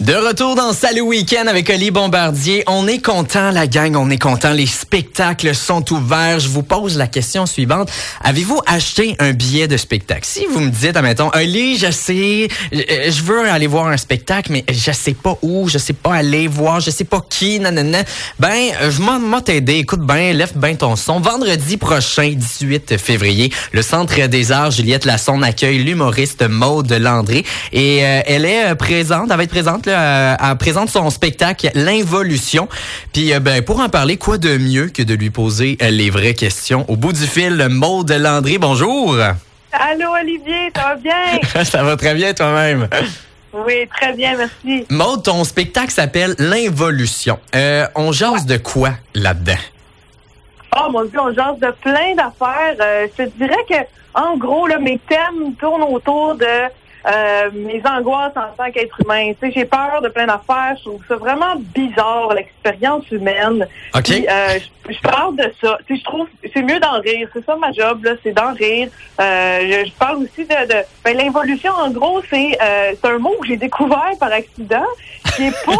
De retour dans Salut Week-end avec Oli Bombardier. On est content, la gang, on est content. Les spectacles sont ouverts. Je vous pose la question suivante. Avez-vous acheté un billet de spectacle? Si vous me dites, admettons, Oli, je sais, je veux aller voir un spectacle, mais je sais pas où, je sais pas aller voir, je sais pas qui, nanana. Ben, je m'en t'aider. Écoute bien, lève bien ton son. Vendredi prochain, 18 février, le Centre des Arts Juliette Lasson accueille l'humoriste Maude Landry. Et euh, elle est euh, présente, elle va être présente euh, elle présente son spectacle L'involution. Puis euh, ben pour en parler, quoi de mieux que de lui poser euh, les vraies questions. Au bout du fil, Maude Landry, bonjour. Allô Olivier, ça va bien? ça va très bien toi-même. Oui, très bien, merci. Maude, ton spectacle s'appelle L'involution. on jase de quoi là-dedans? Oh mon Dieu, on jase de plein d'affaires. je te dirais que, en gros, là, mes thèmes tournent autour de euh, mes angoisses en tant qu'être humain. Tu sais, j'ai peur de plein d'affaires. Je trouve ça vraiment bizarre, l'expérience humaine. OK. Euh, je, parle de ça. Tu sais, je trouve c'est mieux d'en rire. C'est ça ma job, là, c'est d'en rire. Euh, je, parle aussi de, de ben, l'involution, en gros, c'est c'est un mot que j'ai découvert par accident, qui est pas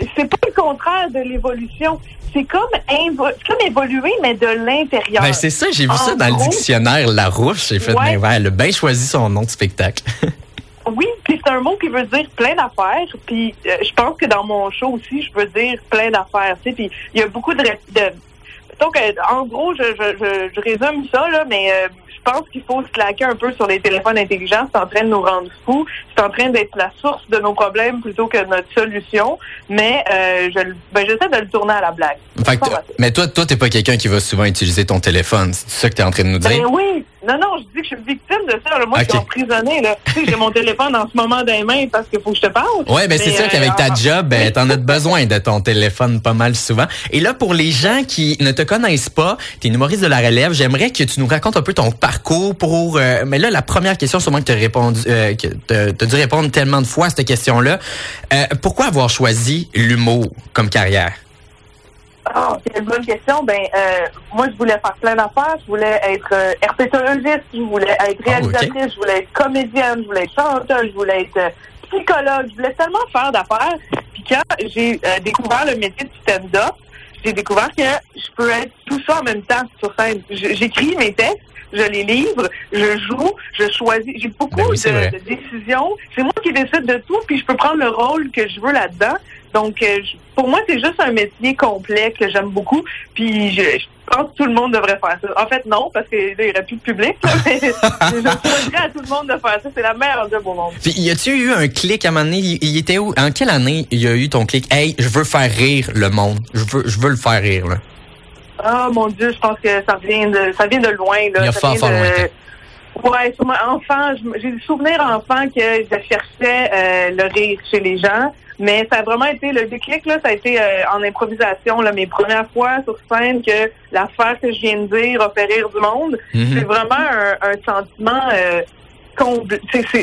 c'est pas le contraire de l'évolution c'est comme, comme évoluer, mais de l'intérieur. Ben, c'est ça, j'ai vu ça dans le dictionnaire Larouche. J'ai fait, ouais. ben, elle a bien choisi son nom de spectacle. Un mot qui veut dire plein d'affaires. Puis euh, je pense que dans mon show aussi, je veux dire plein d'affaires. Tu sais, puis il y a beaucoup de, de donc, en gros, je, je, je, résume ça, là, mais euh, je pense qu'il faut se claquer un peu sur les téléphones intelligents. C'est en train de nous rendre fous. C'est en train d'être la source de nos problèmes plutôt que notre solution. Mais euh, je, ben, j'essaie de le tourner à la blague. mais toi, toi, t'es pas quelqu'un qui va souvent utiliser ton téléphone. C'est ça que tu es en train de nous dire? Ben oui. Non, non, je dis que je suis victime de ça. Moi, je suis emprisonné. Là. tu sais, j'ai mon téléphone en ce moment dans les mains parce qu'il faut que je te parle. Oui, ben c'est sûr qu'avec ta euh, job, ben, t'en as besoin de ton téléphone pas mal souvent. Et là, pour les gens qui ne te connaissent pas, t'es une humoriste de la relève, j'aimerais que tu nous racontes un peu ton parcours pour... Euh, mais là, la première question, sûrement que tu as répondu, euh, que dû répondre tellement de fois à cette question-là. pourquoi avoir choisi l'humour comme carrière? Ah, c'est une bonne question. Ben, euh, moi, je voulais faire plein d'affaires. Je voulais être euh, herpétologiste, je voulais être ah, réalisatrice, je voulais être comédienne, je voulais être chanteuse, je voulais être euh, psychologue. Je voulais tellement faire d'affaires. Puis quand j'ai euh, découvert le métier de stand-up, j'ai découvert que je peux être tout ça en même temps sur scène. J'écris mes textes, je les livre, je joue, je choisis. J'ai beaucoup ben de, décisions. C'est moi qui décide de tout, puis je peux prendre le rôle que je veux là-dedans. Donc, euh, pour moi, c'est juste un métier complet que j'aime beaucoup. Puis, je, pense que tout le monde devrait faire ça. En fait, non, parce qu'il n'y aurait plus de public. mais je à tout le monde de faire ça. C'est la meilleure job au monde. Puis, y a-tu eu un clic à un moment donné? Il, était où? En quelle année il y a eu ton clic? Hey, je veux faire rire le monde. Je veux, je veux le faire rire, là. Ah, mon Dieu, je pense que ça vient de, ça vient de loin, là. Il y a fort, fort loin. Ouais, sur enfant, j'ai des souvenirs enfant que je cherchais euh, le rire chez les gens. Mais ça a vraiment été le déclic, là, ça a été euh, en improvisation, là, mes premières fois sur scène que l'affaire que je viens de dire a fait rire du monde. Mhm. C'est vraiment un, un sentiment euh, comble.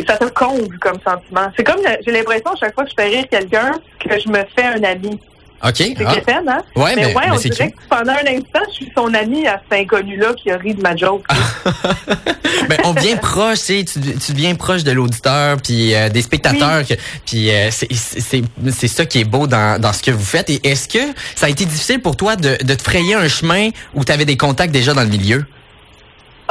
ça te comble comme sentiment. C'est comme j'ai l'impression à chaque fois que je fais rire quelqu'un que je me fais un ami. OK. C'est ah. hein? Ouais, mais, ouais, on dirait que pendant un instant, je suis son ami à cet inconnu-là qui a ri de ma joke. ben, on vient proche, tu, tu deviens proche de l'auditeur, puis euh, des spectateurs, puis euh, c'est ça qui est beau dans, dans ce que vous faites. Et est-ce que ça a été difficile pour toi de, de te frayer un chemin où tu avais des contacts déjà dans le milieu?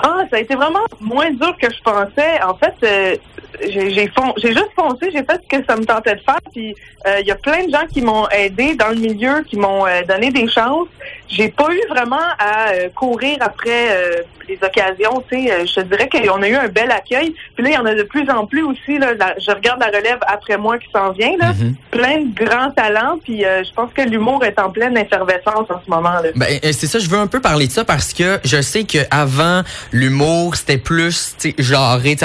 Ah, ça a été vraiment moins dur que je pensais. En fait, euh, j'ai juste foncé, j'ai fait ce que ça me tentait de faire. Puis il euh, y a plein de gens qui m'ont aidé dans le milieu, qui m'ont euh, donné des chances. J'ai pas eu vraiment à courir après les occasions. Tu sais, je te dirais qu'on a eu un bel accueil. Puis là, il y en a de plus en plus aussi. Là, je regarde la relève après moi qui s'en vient. Là, mm-hmm. plein de grands talents. Puis je pense que l'humour est en pleine effervescence en ce moment. Là. Ben, c'est ça. Je veux un peu parler de ça parce que je sais que avant l'humour, c'était plus tu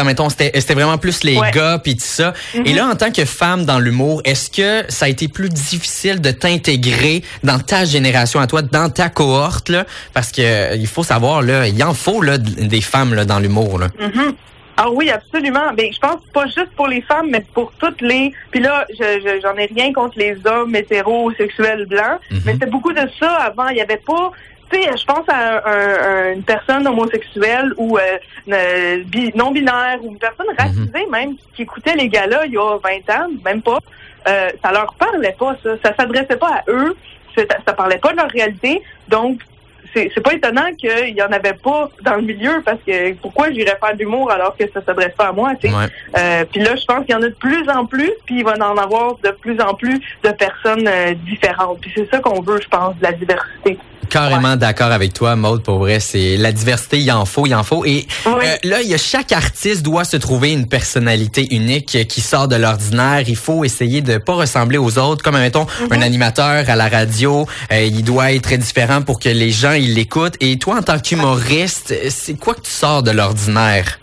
mettons, c'était vraiment plus les gars puis tout ça. Et mm-hmm. là, en tant que femme dans l'humour, est-ce que ça a été plus difficile de t'intégrer dans ta génération à toi, dans ta cohorte là, parce que euh, il faut savoir là, il en faut là des femmes là dans l'humour là. Mm-hmm. Ah oui, absolument. Ben, je pense pas juste pour les femmes, mais pour toutes les. Puis là, je, j'en ai rien contre les hommes hétérosexuels blancs, mm-hmm. mais c'était beaucoup de ça avant. Il y avait pas tu sais, je pense à, une personne homosexuelle ou euh, non binaire ou une personne racisée mhm. même qui écoutait les gars-là il y a 20 ans, même pas. euh, ça leur parlait pas, ça. Ça s'adressait pas à eux. Ça parlait pas de leur réalité. Donc, c'est pas étonnant qu'il y en avait pas dans le milieu parce que pourquoi j'irais faire de l'humour alors que ça s'adresse pas à moi, tu euh, puis là, je pense qu'il y en a de plus en plus, puis il va en avoir de plus en plus de personnes euh, différentes. Puis c'est ça qu'on veut, je pense, de la diversité. Carrément d'accord avec toi, Maude. Pour vrai, c'est la diversité, il en faut, il en faut. Et euh, là, il y a chaque artiste doit se trouver une personnalité unique qui sort de l'ordinaire. Il faut essayer de pas ressembler aux autres. Comme mettons mhm. un animateur à la radio, il doit être très différent pour que les gens ils l'écoutent. Et toi, en tant qu'humoriste, c'est quoi que tu sors de l'ordinaire?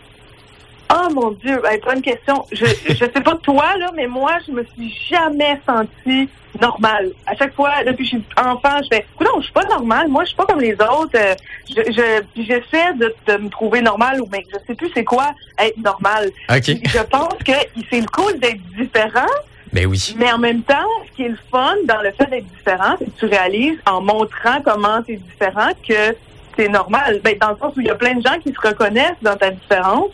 Oh mon Dieu, bonne question. Je je sais pas toi là, mais moi je me suis jamais sentie normale. À chaque fois, depuis que je suis enfant, je fais non, je suis pas normale. Moi, je suis pas comme les autres. Euh, je je j'essaie de, de me trouver normale ou mais je sais plus c'est quoi être normal. Je pense que c'est le cool d'être différent. Mais ben oui. Mais en même temps, ce qui est le fun dans le fait d'être différent, c'est que tu réalises en montrant comment c'est différent que c'est normal. Ben, dans le sens où il y a plein de gens qui se reconnaissent dans ta différence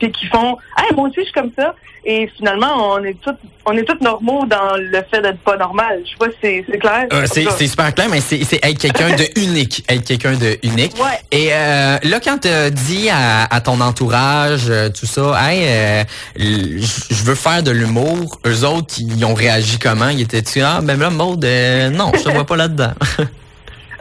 puis qui font hey, moi aussi je suis comme ça. Et finalement on est tous on est tous normaux dans le fait d'être pas normal. Je sais pas si c'est clair. Euh, c'est super clair mais c'est être quelqu'un de unique être quelqu'un de unique. Ouais. et euh, là quand tu dis à, à, ton entourage euh, tout ça hey euh, je veux faire de l'humour eux autres ils ont réagi comment? Ils étaient tu ah ben là mode non je te vois pas là dedans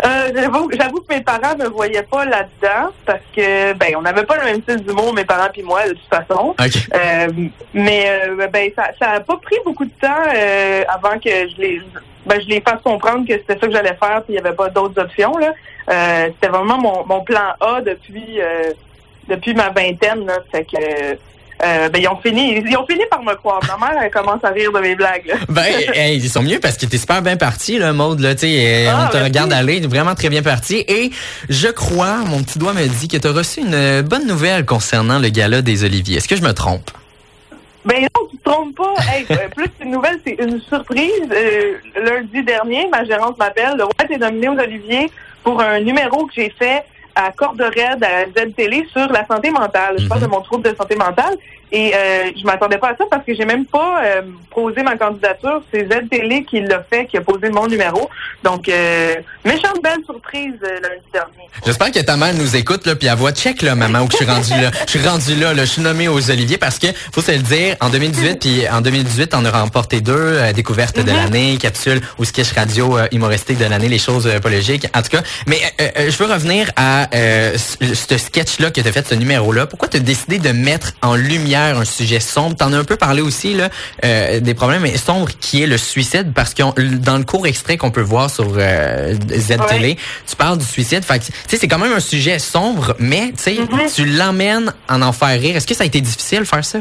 Euh, j'avoue, que mes parents ne me voyaient pas là-dedans parce que ben on n'avait pas le même style d'humour, mes parents et moi, de toute façon. Euh, mais euh, ben ça, ça a pas pris beaucoup de temps euh, avant que je les ben, je les fasse comprendre que c'était ça que j'allais faire puis il n'y avait pas d'autres options. là. c'était vraiment mon, mon plan A depuis depuis ma vingtaine. Là, fait que euh, ben, ils ont fini, ils ont fini par me croire. Ma mère, elle commence à rire de mes blagues. ben, ils sont mieux parce que t'es super bien parti, le mode, là, tu sais, ah, on te regarde aller, vraiment très bien parti. Et je crois, mon petit doigt me dit que tu as reçu une bonne nouvelle concernant le gala des Oliviers. Est-ce que je me trompe? Ben non, tu te trompes pas. Hey, euh, plus une nouvelle, c'est une surprise. Euh, lundi dernier, ma gérante m'appelle. Le roi est nominé aux Oliviers pour un numéro que j'ai fait à Corde Raide à Z-Télé sur la santé mentale. Je parle de mhm. mon trouble de santé mentale. Et euh, je m'attendais pas à ça parce que j'ai même pas euh, posé ma candidature. C'est Z-Télé qui l'a fait, qui a posé mon numéro. Donc, euh, méchante belle surprise euh, lundi dernier. J'espère que ta mère nous écoute, là, puis elle voit check, là, maman, où je suis rendu là. Je suis rendu là, là, je suis nommé aux Oliviers parce que, faut se le dire, en 2018, puis en 2018, on a remporté deux euh, découvertes de mhm. l'année, capsule ou sketch radio humoristique de l'année, les choses pas logiques. En tout cas, mais je veux revenir à ce sketch-là que tu as fait, ce numéro-là. Pourquoi tu as décidé de mettre en lumière un sujet sombre. T'en as un peu parlé aussi là, euh, des problèmes sombres qui est le suicide parce que dans le court extrait qu'on peut voir sur euh, Z-Télé, tu parles du suicide. Fait c'est quand même un sujet sombre, mais mm-hmm. tu l'emmènes en en faire rire. Est-ce que ça a été difficile de faire ça?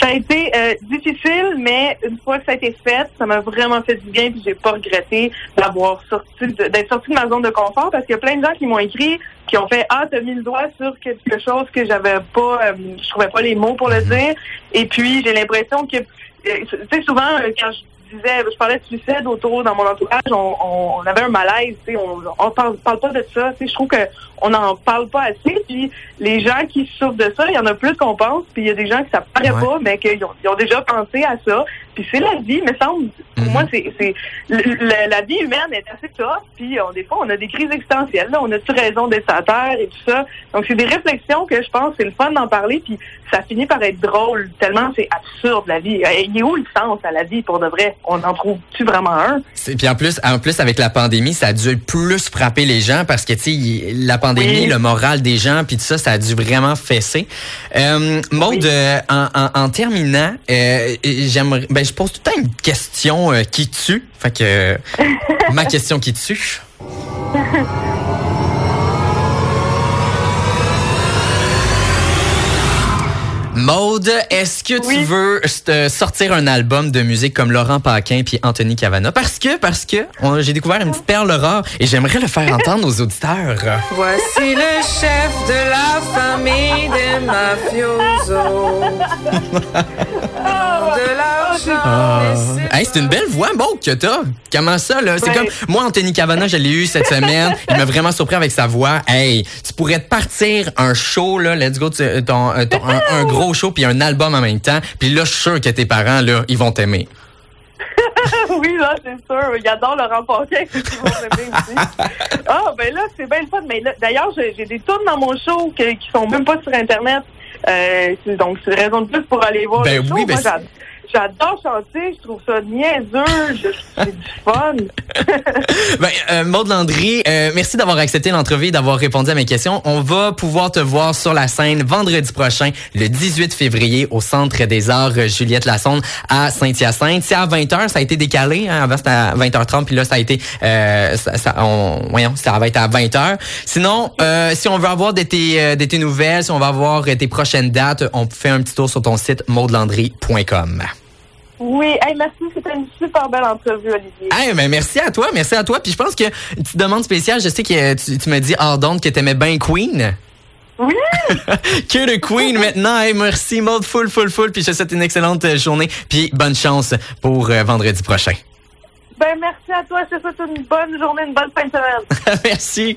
Ça a été euh, difficile, mais une fois que ça a été fait, ça m'a vraiment fait du bien, puis j'ai pas regretté d'avoir sorti, d'être sorti de ma zone de confort, parce qu'il y a plein de gens qui m'ont écrit, qui ont fait ah t'as mis le doigt sur quelque chose que j'avais pas, euh, je trouvais pas les mots pour le dire, et puis j'ai l'impression que, euh, tu sais souvent quand je disais, je parlais de suicide autour dans mon entourage, on, on, avait un malaise, tu sais, on, on parle, parle pas de ça, tu sais, je trouve que on n'en parle pas assez, puis les gens qui souffrent de ça, il y en a plus qu'on pense, puis il y a des gens qui ça paraît pas, mais qui ont, ont déjà pensé à ça, puis c'est la vie, me semble, pour mhm. moi, c'est, c'est la vie humaine est assez tough, puis on, des fois, on a des crises existentielles, là, on a-tu raison d'être à terre et tout ça, donc c'est des réflexions que je pense c'est le fun d'en parler, puis ça finit par être drôle, tellement c'est absurde la vie, il est où le sens à la vie pour de vrai? on en trouve-tu vraiment un? Puis en plus, en plus, avec la pandémie, ça a dû plus frapper les gens parce que, tu sais, la pandémie, le moral des gens, puis tout ça, ça a dû vraiment fesser. Euh, Maud, euh, en, terminant, euh, j'aimerais, ben, je pose tout le temps une question euh, qui tue? Fait que, ma question qui tue. Maude, est-ce que tu veux sortir un album de musique comme Laurent Paquin puis Anthony Cavana? Parce que, parce que j'ai découvert une petite perle rare et j'aimerais le faire entendre aux auditeurs. Voici le chef de la famille des mafiosos. Ah. c'est une belle voix, bon, que t'as. Comment ça, là? C'est comme, moi, Anthony Cavana, je l'ai eu cette semaine. Il m'a vraiment surpris avec sa voix. Hey, tu pourrais te partir un show, là, let's go, ton, euh, un, gros show puis un album en même temps. Puis là, je suis sûr que tes parents, là, ils vont t'aimer. oui, là, c'est sûr. Il adore Laurent Paquin. Ah, ben là, c'est bien le fun. Mais d'ailleurs, j'ai des tunes dans mon show qui, qui sont même pas sur Internet. Euh, donc, c'est raison de plus pour aller voir ben le show. Oui, ben J'adore chanter, je trouve ça niaiseux, c'est du fun. ben, euh, Maud Landry, euh, merci d'avoir accepté l'entrevue et d'avoir répondu à mes questions. On va pouvoir te voir sur la scène vendredi prochain, le 18 février, au Centre des Arts Juliette Lassonde à Saint-Hyacinthe. C'est à 20h, ça a été décalé. Hein, avant, c'était à 20h30, puis là, ça a été... Euh, ça, on, voyons, ça va être à 20h. Sinon, euh, si on veut avoir de tes, euh, nouvelles, si on va avoir tes prochaines dates, on fait un petit tour sur ton site maudelandry.com. Oui, merci, c'était une super belle entrevue, Olivier. Hey, mais merci à toi, merci à toi. Puis je pense que une petite demande spéciale, je sais que tu, tu m'as dit hors d'onde que t'aimais bien Queen. Oui! que le Queen maintenant. Hey, merci, mode full, full, full. Puis je te souhaite une excellente euh, journée. Puis bonne chance pour euh, vendredi prochain. Ben, merci à toi. Je te souhaite une bonne journée, une bonne fin de semaine. merci.